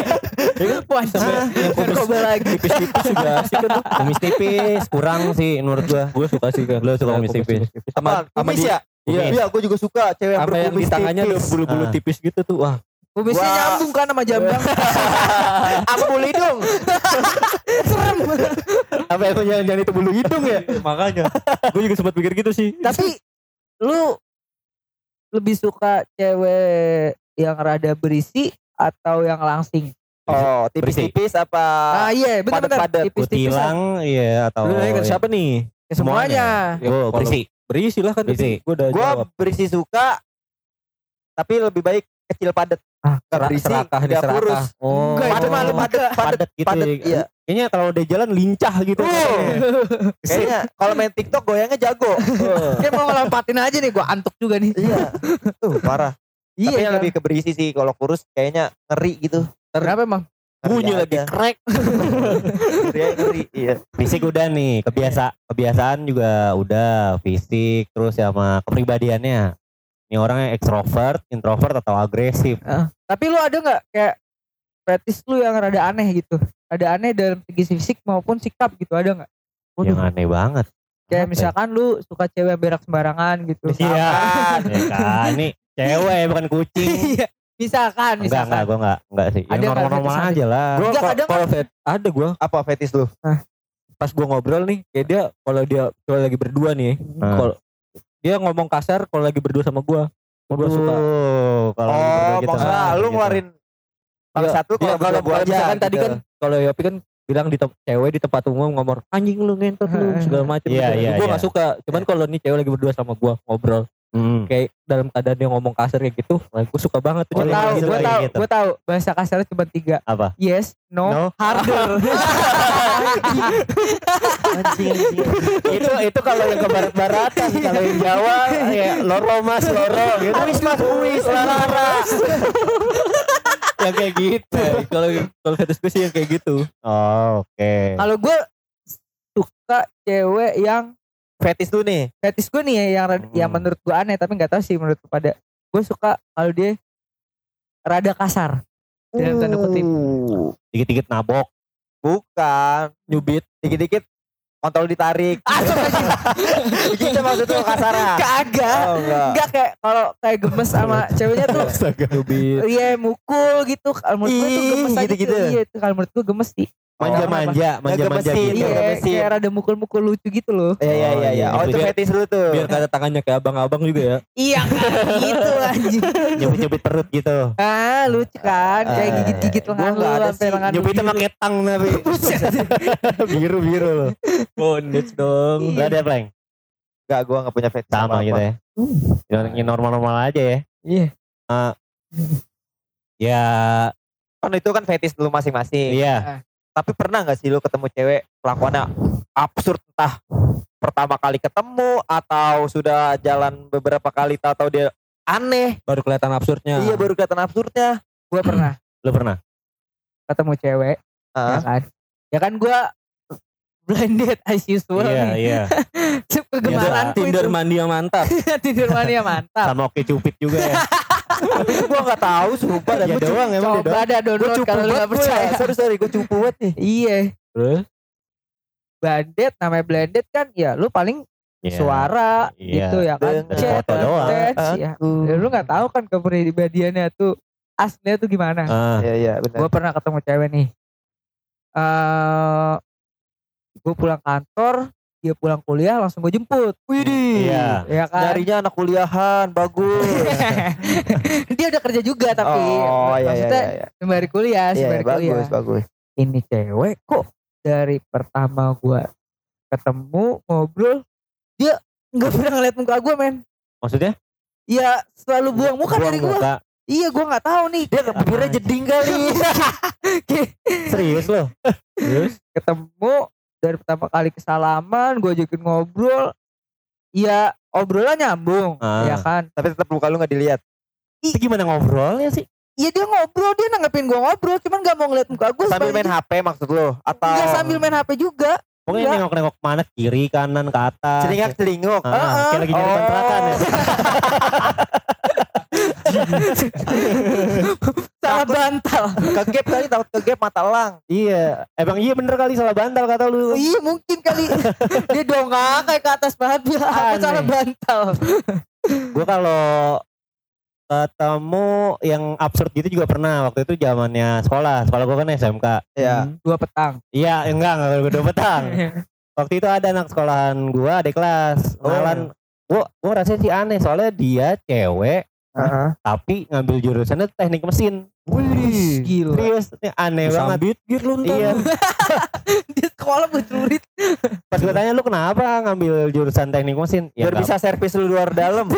[SPEAKER 4] Wah,
[SPEAKER 3] Yang kumis
[SPEAKER 4] narkoba lagi.
[SPEAKER 3] tipis-tipis juga asik kan.
[SPEAKER 1] Kumis tipis kurang sih menurut gua.
[SPEAKER 3] Gue suka sih kan.
[SPEAKER 1] Lu suka
[SPEAKER 3] Ya,
[SPEAKER 1] kumis tipis.
[SPEAKER 3] Sama
[SPEAKER 2] Kumis
[SPEAKER 3] di,
[SPEAKER 2] ya?
[SPEAKER 3] Iya.
[SPEAKER 2] Iya, gue juga suka cewek yang
[SPEAKER 3] sama yang di
[SPEAKER 2] berkumis
[SPEAKER 3] tangannya
[SPEAKER 2] tipis.
[SPEAKER 3] bulu-bulu
[SPEAKER 1] Ah.
[SPEAKER 3] tipis gitu tuh. Wah,
[SPEAKER 4] Kumisnya
[SPEAKER 2] Wah.
[SPEAKER 4] nyambung kan sama jambang. *laughs*
[SPEAKER 2] Apa bulu hidung? *laughs*
[SPEAKER 1] Apa yang jangan-jangan itu bulu hidung ya? *laughs*
[SPEAKER 3] makanya. Gue juga sempat pikir gitu sih.
[SPEAKER 4] Tapi lu lebih suka cewek yang rada berisi atau yang langsing?
[SPEAKER 2] Oh, tipis-tipis apa?
[SPEAKER 4] Ah iya, benar-benar
[SPEAKER 2] padat-padat.
[SPEAKER 4] tipis-tipis.
[SPEAKER 1] Kutilang iya atau
[SPEAKER 3] Lu nanya ke siapa nih?
[SPEAKER 4] Ya, semuanya.
[SPEAKER 1] Gue
[SPEAKER 3] kalau-
[SPEAKER 1] berisi.
[SPEAKER 3] Berisi lah kan.
[SPEAKER 1] Berisi.
[SPEAKER 3] Gue udah
[SPEAKER 2] Gue
[SPEAKER 3] jawab.
[SPEAKER 2] berisi suka, tapi lebih baik kecil padat.
[SPEAKER 4] Ah,
[SPEAKER 2] berisi,
[SPEAKER 3] serakah nih, serakah.
[SPEAKER 2] kurus.
[SPEAKER 1] Oh,
[SPEAKER 4] Enggak,
[SPEAKER 2] Padat malu padat, padat,
[SPEAKER 1] gitu.
[SPEAKER 2] padat,
[SPEAKER 1] ya.
[SPEAKER 2] iya.
[SPEAKER 1] Kayaknya kalau udah jalan lincah gitu.
[SPEAKER 2] Oh. *laughs* Kayaknya kalau main TikTok goyangnya jago.
[SPEAKER 4] Dia mau ngelompatin aja nih, gua antuk juga nih.
[SPEAKER 2] iya. *laughs* Tuh, parah.
[SPEAKER 4] Iya,
[SPEAKER 2] tapi yang
[SPEAKER 4] kan?
[SPEAKER 2] lebih ke berisi sih kalau kurus kayaknya ngeri gitu.
[SPEAKER 4] Kenapa emang?
[SPEAKER 2] Ngeri
[SPEAKER 3] Bunyi lagi krek. *laughs*
[SPEAKER 2] ngeri, aja, ngeri. Iya.
[SPEAKER 1] Fisik udah nih, kebiasa kebiasaan juga udah, fisik terus sama kepribadiannya. Ini orangnya ekstrovert, introvert atau agresif.
[SPEAKER 4] Tapi lu ada nggak kayak fetis lu yang rada aneh gitu? Ada aneh dalam segi fisik maupun sikap gitu, ada nggak?
[SPEAKER 1] Yang aneh banget.
[SPEAKER 4] Kayak
[SPEAKER 1] ya?
[SPEAKER 4] misalkan lu suka cewek berak sembarangan gitu.
[SPEAKER 1] Iya, ya kan. Ini cewek *laughs* bukan kucing.
[SPEAKER 4] Iya. misalkan,
[SPEAKER 1] Enggak, enggak,
[SPEAKER 4] misalkan.
[SPEAKER 1] gue enggak, enggak sih.
[SPEAKER 4] Ada
[SPEAKER 1] Yang
[SPEAKER 4] nggak
[SPEAKER 1] normal-normal aja lah.
[SPEAKER 3] Gue
[SPEAKER 4] Enggak, kadang
[SPEAKER 3] kalau vet- ada gue.
[SPEAKER 2] Apa fetis lu?
[SPEAKER 3] pas gua ngobrol nih kayak dia kalau dia kalau lagi berdua nih
[SPEAKER 1] Nah.
[SPEAKER 3] kalau dia ngomong kasar kalau lagi berdua sama gua gua suka
[SPEAKER 1] Oh, kalau
[SPEAKER 2] Oh,
[SPEAKER 1] gitu.
[SPEAKER 2] maksudnya
[SPEAKER 1] Ah,
[SPEAKER 2] lu
[SPEAKER 1] gitu.
[SPEAKER 2] ngeluarin
[SPEAKER 3] Iya,
[SPEAKER 2] satu
[SPEAKER 3] Dia
[SPEAKER 2] kalau
[SPEAKER 3] kalau
[SPEAKER 2] berdua gua
[SPEAKER 3] kalau
[SPEAKER 2] aja.
[SPEAKER 3] misalkan tadi
[SPEAKER 2] gitu.
[SPEAKER 3] kan kalau Yopi kan bilang di cewek di tempat umum ngomong anjing lu ngentot lu segala macam
[SPEAKER 1] Iya,
[SPEAKER 3] gitu.
[SPEAKER 1] iya,
[SPEAKER 3] gua
[SPEAKER 1] iya.
[SPEAKER 3] nggak suka cuman kalau nih cewek lagi berdua sama gua ngobrol
[SPEAKER 1] Hmm.
[SPEAKER 3] kayak dalam keadaan dia ngomong kasar kayak gitu nah, gua suka banget tuh
[SPEAKER 1] Oh,
[SPEAKER 4] Gue
[SPEAKER 1] iya,
[SPEAKER 4] tahu,
[SPEAKER 1] gitu,
[SPEAKER 4] gue tahu,
[SPEAKER 1] gitu.
[SPEAKER 4] gue tahu. Bahasa kasarnya cuma tiga.
[SPEAKER 1] Apa?
[SPEAKER 4] Yes, no,
[SPEAKER 1] No.
[SPEAKER 4] harder. *laughs*
[SPEAKER 1] Anjing, anjing. itu itu kalau yang ke barat-baratan, kalau yang Jawa ya loro mas loro gitu. Wis mas wis laras. ya kayak gitu.
[SPEAKER 3] Nah, kalau kalau fetish gue sih yang kayak gitu
[SPEAKER 1] Oh, oke.
[SPEAKER 4] Kalau gue suka cewek yang
[SPEAKER 2] fetis lu nih.
[SPEAKER 4] fetish gue nih ya, yang
[SPEAKER 1] Hmm.
[SPEAKER 4] yang menurut gue aneh tapi nggak tahu sih menurut pada gue suka kalau dia rada kasar dalam tanda kutip
[SPEAKER 2] Uh,
[SPEAKER 1] Dikit-dikit nabok.
[SPEAKER 2] Bukan.
[SPEAKER 3] nyubit
[SPEAKER 2] Dikit-dikit kontol ditarik. *laughs* gitu maksudnya kasaran.
[SPEAKER 4] kagak
[SPEAKER 2] Oh enggak.
[SPEAKER 4] Enggak kayak kalau kayak gemes sama ceweknya tuh
[SPEAKER 3] nyubit
[SPEAKER 4] iya mukul gitu kalau menurut gue tuh gemes aja
[SPEAKER 2] gitu-gitu.
[SPEAKER 4] tuh. iya itu kalau menurut gue gemes sih
[SPEAKER 1] Manja-manja, manja-manja gitu.
[SPEAKER 4] iya
[SPEAKER 2] gemesin.
[SPEAKER 4] kayak rada mukul-mukul lucu gitu loh
[SPEAKER 2] Iya iya iya iya. Oh itu
[SPEAKER 3] Biar-
[SPEAKER 2] fetis lu tuh.
[SPEAKER 3] biar kata tangannya kayak abang-abang juga ya
[SPEAKER 4] iya kan gitu anjing
[SPEAKER 1] Nyubit-nyubit perut gitu.
[SPEAKER 4] ah lucu kan kayak
[SPEAKER 2] Ah,
[SPEAKER 4] gigit-gigit
[SPEAKER 2] gua
[SPEAKER 4] lengan lu
[SPEAKER 2] ada
[SPEAKER 4] sampai
[SPEAKER 2] sih.
[SPEAKER 4] lengan
[SPEAKER 1] Nyubitnya
[SPEAKER 4] biru.
[SPEAKER 1] pakai tang tapi. *laughs* Biru-biru loh.
[SPEAKER 3] bondage dong
[SPEAKER 1] Gak ada pleng.
[SPEAKER 2] Enggak gua enggak punya fetis
[SPEAKER 1] Sama gitu ya. Yang normal-normal aja ya.
[SPEAKER 4] iya *laughs*
[SPEAKER 1] Ya,
[SPEAKER 2] Kan itu kan fetis lu masing-masing.
[SPEAKER 1] iya.
[SPEAKER 2] Tapi pernah nggak sih lu ketemu cewek kelakuannya absurd entah pertama kali ketemu atau sudah jalan beberapa kali tahu dia aneh.
[SPEAKER 3] baru kelihatan absurdnya
[SPEAKER 2] Iya baru kelihatan absurdnya.
[SPEAKER 4] gue pernah
[SPEAKER 1] Lu pernah?
[SPEAKER 4] ketemu cewek ya
[SPEAKER 2] Ah,
[SPEAKER 4] kan ya kan gue blinded as usual
[SPEAKER 1] Iya,
[SPEAKER 4] nih
[SPEAKER 1] iya. *laughs*
[SPEAKER 4] kegemaranku *laughs*
[SPEAKER 3] Tinder mandi yang mantap
[SPEAKER 4] Tinder mania mantap
[SPEAKER 1] Sama oke cupid juga ya. *laughs*
[SPEAKER 2] Tapi *laughs* itu gua nggak tahu sumpah dan
[SPEAKER 1] Ya
[SPEAKER 2] gua
[SPEAKER 1] doang emang dia
[SPEAKER 4] coba ada
[SPEAKER 2] Gue
[SPEAKER 4] download
[SPEAKER 2] cupu
[SPEAKER 4] kalau lu gak
[SPEAKER 2] gue
[SPEAKER 4] percaya
[SPEAKER 2] ya. Sorry sorry gue cupu banget nih.
[SPEAKER 4] iya
[SPEAKER 3] terus
[SPEAKER 4] blended namanya blended kan ya lu paling
[SPEAKER 1] Iya.
[SPEAKER 4] suara
[SPEAKER 1] Iya.
[SPEAKER 4] gitu ya kan
[SPEAKER 2] Dengan
[SPEAKER 4] Chat,
[SPEAKER 1] foto doang.
[SPEAKER 4] ya. Ya, lu gak tahu kan kepribadiannya tuh aslinya tuh gimana
[SPEAKER 1] Ah,
[SPEAKER 2] Iya iya benar.
[SPEAKER 4] gue pernah ketemu cewek nih eh gue pulang kantor dia pulang kuliah langsung gue jemput
[SPEAKER 2] Widih.
[SPEAKER 1] Iya.
[SPEAKER 4] ya kan
[SPEAKER 2] Nyarinya anak kuliahan bagus. *laughs*
[SPEAKER 4] dia udah kerja juga tapi
[SPEAKER 2] oh iya iya
[SPEAKER 4] maksudnya
[SPEAKER 2] iya. iya.
[SPEAKER 4] sembari kuliah
[SPEAKER 2] Iya,
[SPEAKER 4] sembari kuliah
[SPEAKER 2] bagus bagus.
[SPEAKER 4] ini cewek kok dari pertama gua ketemu ngobrol dia nggak pernah ngeliat muka gue men
[SPEAKER 1] maksudnya?
[SPEAKER 4] Iya selalu buang muka
[SPEAKER 1] Buang
[SPEAKER 4] dari
[SPEAKER 1] muka.
[SPEAKER 4] iya gua nggak tahu nih
[SPEAKER 2] Dia bibirnya jeding kali. *laughs*
[SPEAKER 1] Serius loh.
[SPEAKER 3] terus
[SPEAKER 4] ketemu dari pertama kali kesalaman gue ajakin ngobrol ya obrolan nyambung
[SPEAKER 1] Ah.
[SPEAKER 4] ya kan
[SPEAKER 2] Tapi tetap muka lu nggak dilihat.
[SPEAKER 1] Itu gimana ngobrolnya sih?
[SPEAKER 4] Iya dia ngobrol dia nanggepin gue ngobrol cuman gak mau ngeliat muka gue
[SPEAKER 2] Sambil main HP maksud lu atau
[SPEAKER 4] Enggak sambil main HP juga
[SPEAKER 1] Pokoknya
[SPEAKER 4] Enggak.
[SPEAKER 1] nengok-nengok mana kiri, kanan, ke atas.
[SPEAKER 2] celingak celinguk.
[SPEAKER 1] Ah,
[SPEAKER 4] Ah,
[SPEAKER 1] kayak lagi nyari
[SPEAKER 2] oh.
[SPEAKER 1] kontrakan ya. *laughs* *laughs*
[SPEAKER 4] salah bantal.
[SPEAKER 2] Kegep kali takut kegep mata lang.
[SPEAKER 1] Iya, emang iya bener kali salah bantal kata lu.
[SPEAKER 4] iya mungkin kali. *laughs* Dia dongak kayak ke atas banget aku salah bantal. *laughs*
[SPEAKER 1] Gue kalau ketemu yang absurd gitu juga pernah. Waktu itu zamannya sekolah. Sekolah gue kan SMK
[SPEAKER 2] Iya.
[SPEAKER 4] dua petang.
[SPEAKER 1] Iya enggak enggak gue udah petang. *laughs* Waktu itu ada anak sekolahan gue ada kelas.
[SPEAKER 2] Oh.
[SPEAKER 1] kenalan. Gue gue rasanya sih aneh soalnya dia cewek
[SPEAKER 2] Heeh.
[SPEAKER 1] tapi ngambil jurusannya teknik mesin
[SPEAKER 4] Wih, gila.
[SPEAKER 1] Serius ini aneh banget.
[SPEAKER 3] Sambit gear lu ntar.
[SPEAKER 1] iya. *laughs*
[SPEAKER 4] Di sekolah bercelurit
[SPEAKER 1] pas gue tanya lu kenapa ngambil jurusan teknik mesin? Ya
[SPEAKER 2] Biar bisa servis lu luar dalam. *laughs*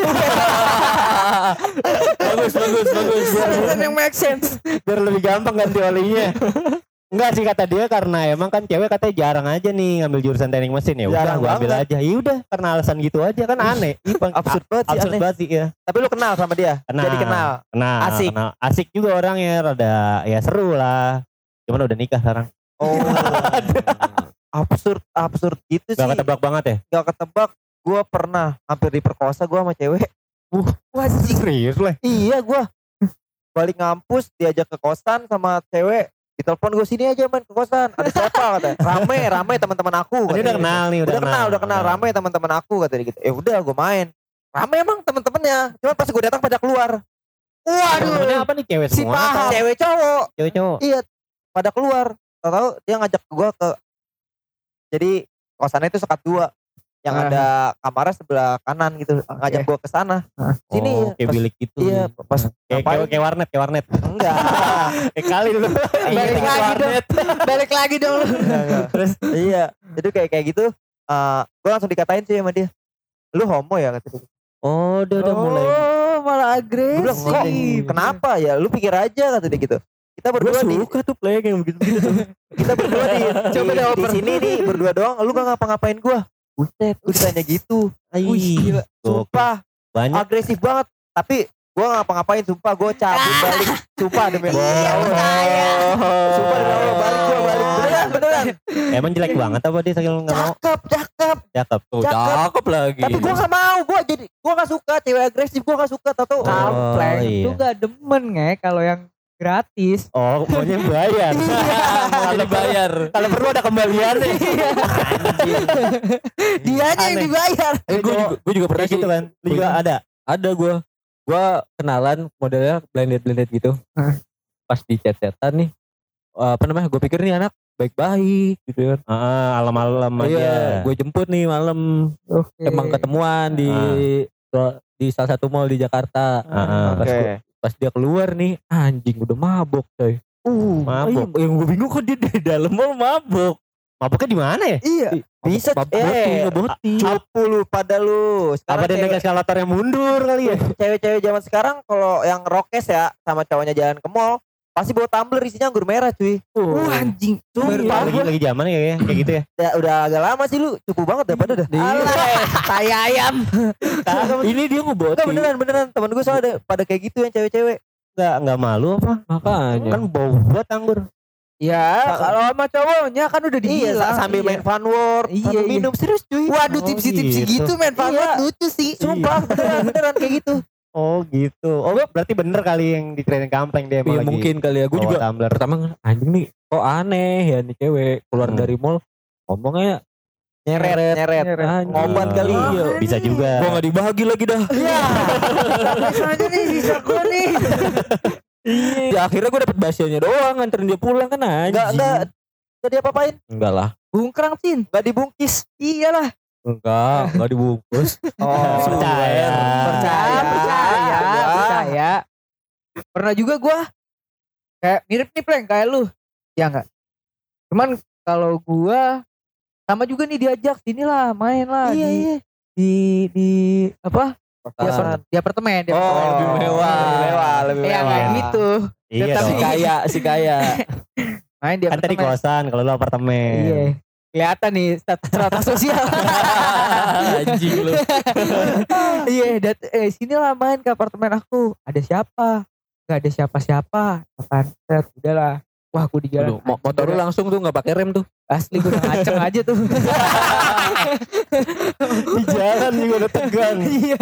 [SPEAKER 3] bagus bagus bagus.
[SPEAKER 4] Bukan yang make sense.
[SPEAKER 1] Biar lebih gampang ganti olinya *laughs* Enggak sih kata dia karena emang kan cewek katanya jarang aja nih ngambil jurusan teknik mesin ya udah
[SPEAKER 2] Jarang
[SPEAKER 1] gue ambil aja ya udah karena alasan gitu aja kan aneh Ih, bang,
[SPEAKER 2] Absurd banget sih
[SPEAKER 1] absurd banget sih ya
[SPEAKER 2] Tapi lu kenal sama dia?
[SPEAKER 1] Kenal.
[SPEAKER 2] Jadi kenal.
[SPEAKER 1] kenal
[SPEAKER 2] Asik.
[SPEAKER 1] kenal. asik juga orangnya rada ya seru lah cuman udah nikah sekarang
[SPEAKER 2] Oh. *laughs* absurd absurd gitu sih.
[SPEAKER 1] gak ketebak banget ya
[SPEAKER 2] Gak ketebak. Gue pernah hampir diperkosa gue sama cewek.
[SPEAKER 4] wah
[SPEAKER 1] serius lah
[SPEAKER 2] Iya gue. Balik ngampus diajak ke kosan sama cewek. Ditelepon gue sini aja main ke kosan. Ada siapa kata. Rame rame teman-teman aku.
[SPEAKER 1] ini
[SPEAKER 2] katanya
[SPEAKER 1] udah
[SPEAKER 2] gitu.
[SPEAKER 1] kenal nih
[SPEAKER 2] Udah, kenal, udah kenal. Rame teman-teman aku kata dia gitu. Ya udah gue main. Rame emang temen-temennya. Cuma pas gue datang pada keluar.
[SPEAKER 1] Temennya apa nih cewek
[SPEAKER 4] Si
[SPEAKER 1] semua
[SPEAKER 4] paham.
[SPEAKER 1] atau
[SPEAKER 2] Cewek cowok.
[SPEAKER 1] cewek cowok
[SPEAKER 2] Iya. Pada keluar. Tahu dia ngajak gue ke jadi kosannya itu sekat dua yang
[SPEAKER 4] Ah.
[SPEAKER 2] ada kamarnya sebelah kanan gitu ngajak gua ke sana sini
[SPEAKER 1] oh, kayak
[SPEAKER 2] pas-
[SPEAKER 1] bilik gitu.
[SPEAKER 2] iya pas
[SPEAKER 1] Kayak, kayak,
[SPEAKER 2] ngapain?
[SPEAKER 1] kayak warnet, kayak warnet.
[SPEAKER 2] enggak *laughs*
[SPEAKER 1] kayak kali dulu.
[SPEAKER 4] Balik
[SPEAKER 2] Iya,
[SPEAKER 4] lagi dong. *laughs* Balik lagi dong lu. *laughs*
[SPEAKER 2] Enggak. terus iya jadi kayak kayak gitu eh gue langsung dikatain sih sama dia lu homo ya kata dia
[SPEAKER 3] Oh, dia udah mulai.
[SPEAKER 4] Oh, malah
[SPEAKER 2] gue bilang kok
[SPEAKER 4] agresif.
[SPEAKER 2] kenapa ya lu pikir aja kata dia gitu kita berdua di
[SPEAKER 3] suka tuh play yang begitu-begitu tuh.
[SPEAKER 2] kita berdua di
[SPEAKER 4] Coba
[SPEAKER 2] di, di sini nih berdua doang lu gak ngapa-ngapain gue buset gue ditanya gitu.
[SPEAKER 4] Wih, gila.
[SPEAKER 2] sumpah.
[SPEAKER 1] Banyak.
[SPEAKER 2] agresif banget. Tapi gue gak ngapa-ngapain sumpah. Gue cabut *laughs* balik. Sumpah demi
[SPEAKER 4] Iya,
[SPEAKER 2] Allah. sumpah demi Allah balik gue balik. Beneran beneran.
[SPEAKER 1] Emang jelek banget apa dia sakit nggak mau?
[SPEAKER 2] cakep cakep.
[SPEAKER 1] Cakep.
[SPEAKER 3] Tuh,
[SPEAKER 2] Cakep.
[SPEAKER 3] cakep lagi.
[SPEAKER 2] tapi gue gak mau. Gue jadi gue gak suka. Cewek agresif gue gak suka tau tau
[SPEAKER 1] Oh,
[SPEAKER 4] Kampleng
[SPEAKER 1] iya.
[SPEAKER 4] itu gak demen nge kalau yang gratis.
[SPEAKER 1] Oh, maunya bayar. *laughs*
[SPEAKER 3] Kalau dibayar.
[SPEAKER 1] Kalau perlu ada kembalian nih.
[SPEAKER 4] Dianya yang
[SPEAKER 1] Aneh.
[SPEAKER 4] dibayar.
[SPEAKER 3] Eh, gue juga, gue juga pernah
[SPEAKER 1] gitu
[SPEAKER 3] sih.
[SPEAKER 1] kan. Lu juga ada.
[SPEAKER 3] Ada gue. Gue kenalan modelnya blended-blended gitu. Pas di chat-chatan nih. eh, Apa namanya? Gue pikir nih anak baik-baik gitu kan.
[SPEAKER 1] Heeh, alam-alam
[SPEAKER 3] Oh,
[SPEAKER 1] aja.
[SPEAKER 3] iya, gue jemput nih malam.
[SPEAKER 4] Oke.
[SPEAKER 3] Emang ketemuan di di salah satu mall di Jakarta.
[SPEAKER 1] Heeh.
[SPEAKER 3] Pas, gua- pas dia keluar nih, anjing udah mabok coy.
[SPEAKER 2] uh
[SPEAKER 1] Mabuk.
[SPEAKER 3] Yang gue bingung kok dia di dalam mall mabok.
[SPEAKER 1] Mabuknya di mana ya?
[SPEAKER 2] iya bisa
[SPEAKER 3] Mabok
[SPEAKER 2] eh cupu lu pada lu
[SPEAKER 1] Apa dia naik eskalator yang mundur kali ya?
[SPEAKER 2] cewek-cewek zaman sekarang kalau yang rokes ya sama cowoknya jalan ke mall pasti bawa tumbler isinya anggur merah cuy
[SPEAKER 4] Wah anjing.
[SPEAKER 2] Sumpah,
[SPEAKER 1] lagi, lagi zaman ya kayak, kayak gitu ya.
[SPEAKER 2] Ya, udah agak lama sih lu cupu banget daripada dah
[SPEAKER 4] Alah, *laughs* tai ayam.
[SPEAKER 3] Ini dia ngeboti.
[SPEAKER 2] Enggak beneran beneran temen gue soalnya ada pada kayak gitu yang cewek-cewek
[SPEAKER 1] Enggak enggak malu apa?
[SPEAKER 3] Makanya.
[SPEAKER 1] Kan bau buat anggur.
[SPEAKER 4] Ya, kalau sama cowoknya kan udah
[SPEAKER 2] Iya
[SPEAKER 4] dibilang.
[SPEAKER 2] sambil
[SPEAKER 4] Iya.
[SPEAKER 2] main fun world
[SPEAKER 4] Iya, iya.
[SPEAKER 2] minum serius cuy
[SPEAKER 4] Waduh
[SPEAKER 1] Oh,
[SPEAKER 4] tipsi-tipsi
[SPEAKER 1] gitu.
[SPEAKER 4] gitu main
[SPEAKER 2] Iya.
[SPEAKER 4] banget lucu sih.
[SPEAKER 2] Sumpah beneran beneran kayak gitu
[SPEAKER 1] Oh gitu. Oh berarti bener kali yang dikirain kampleng dia emang
[SPEAKER 3] Iya
[SPEAKER 1] lagi
[SPEAKER 3] mungkin kali ya. Gue juga
[SPEAKER 1] tumbler.
[SPEAKER 3] pertama anjing nih kok aneh ya nih cewek keluar
[SPEAKER 1] Hmm.
[SPEAKER 3] dari mall ngomongnya
[SPEAKER 2] Nyeret Nyeret
[SPEAKER 3] anjing.
[SPEAKER 2] Ngobat kali.
[SPEAKER 3] Iya.
[SPEAKER 1] Bisa juga.
[SPEAKER 3] Gue gak dibagi lagi dah.
[SPEAKER 4] Iya. *laughs* Misalnya nih sisa gue nih.
[SPEAKER 3] Iya. *laughs* Akhirnya gue dapet basyonya doang nganterin dia pulang kan anjing.
[SPEAKER 2] Enggak enggak Enggak diapa-apain
[SPEAKER 3] Enggak lah.
[SPEAKER 4] Bungkrang Cin.
[SPEAKER 2] Enggak dibungkis
[SPEAKER 4] Iyalah.
[SPEAKER 3] Enggak, enggak dibungkus.
[SPEAKER 2] Oh
[SPEAKER 1] Percaya.
[SPEAKER 4] Percaya, percaya, percaya. Pernah juga gua kayak mirip nih pleng kayak lu. Ya enggak? Cuman kalau gua sama juga nih diajak sini lah main lah
[SPEAKER 2] Iya
[SPEAKER 4] di,
[SPEAKER 2] iya
[SPEAKER 4] di di apa di, apartemen di
[SPEAKER 2] Oh,
[SPEAKER 4] apartemen.
[SPEAKER 3] lebih mewah.
[SPEAKER 2] Lebih mewah, lebih
[SPEAKER 4] ya
[SPEAKER 2] mewah.
[SPEAKER 4] kayak gitu
[SPEAKER 1] Iya *laughs*
[SPEAKER 3] Si kaya, si kaya.
[SPEAKER 4] main di
[SPEAKER 1] Kan tadi
[SPEAKER 4] apartemen
[SPEAKER 1] kosan kalau lu apartemen.
[SPEAKER 4] iya kelihatan nih strata, sosial. *laughs*
[SPEAKER 3] Anjing lu. *laughs*
[SPEAKER 4] iya dat eh sini lah main ke apartemen aku. Ada siapa? Gak ada siapa-siapa. Apaan set udahlah. Wah aku di jalan.
[SPEAKER 3] Aduh, mo- motor lu langsung tuh gak pakai rem tuh.
[SPEAKER 4] asli gue udah ngaceng aja tuh. *laughs*
[SPEAKER 1] Di jalan juga udah tegang.
[SPEAKER 4] iya.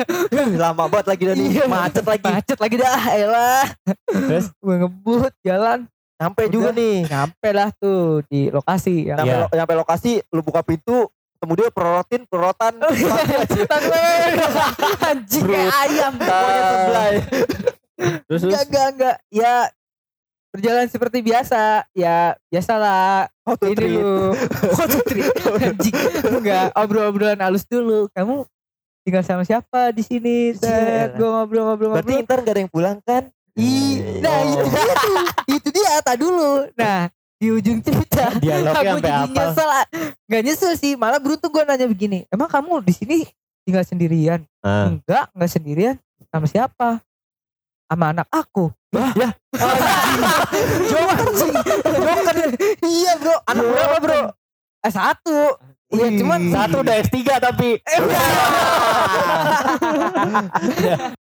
[SPEAKER 2] Lama banget lagi dan
[SPEAKER 4] Iya.
[SPEAKER 2] macet lagi.
[SPEAKER 4] Macet lagi dah. Elah
[SPEAKER 1] Terus?
[SPEAKER 4] gue ngebut jalan
[SPEAKER 2] Sampai juga
[SPEAKER 4] Udah.
[SPEAKER 2] nih.
[SPEAKER 4] Nyampe lah tuh di lokasi yang
[SPEAKER 2] Nyampe,
[SPEAKER 1] Iya.
[SPEAKER 2] lo- nyampe lokasi Lu buka pintu Ketemu dia perorotin Perorotan. *laughs*
[SPEAKER 4] Anjing kayak ayam.
[SPEAKER 2] Pokoknya sebelah
[SPEAKER 3] Terus terus?
[SPEAKER 4] Enggak enggak enggak. Ya berjalan seperti biasa. Ya biasalah.
[SPEAKER 2] How to
[SPEAKER 4] ini
[SPEAKER 2] treat.
[SPEAKER 4] lu. *laughs* How to treat. anjing. Enggak obrol-obrolan halus dulu. Kamu tinggal sama siapa di sini?
[SPEAKER 2] Iya.
[SPEAKER 4] set gue ngobrol-ngobrol
[SPEAKER 2] Berarti ntar gak ada yang pulang kan
[SPEAKER 4] Ih, nah itu dia tuh. Itu dia tak dulu. Nah di ujung cerita *laughs*
[SPEAKER 1] Dialognya sampai
[SPEAKER 4] jadi
[SPEAKER 1] apa?
[SPEAKER 4] nyesel nggak nyesel sih malah beruntung gue nanya begini emang kamu di sini tinggal sendirian?
[SPEAKER 1] Ah.
[SPEAKER 4] enggak enggak sendirian. Sama siapa? Sama anak aku. Ya *laughs* Joker sih. Joker. Iya bro. Anak berapa bro? Eh satu. Iya cuman
[SPEAKER 1] Satu udah S3 tapi. *laughs*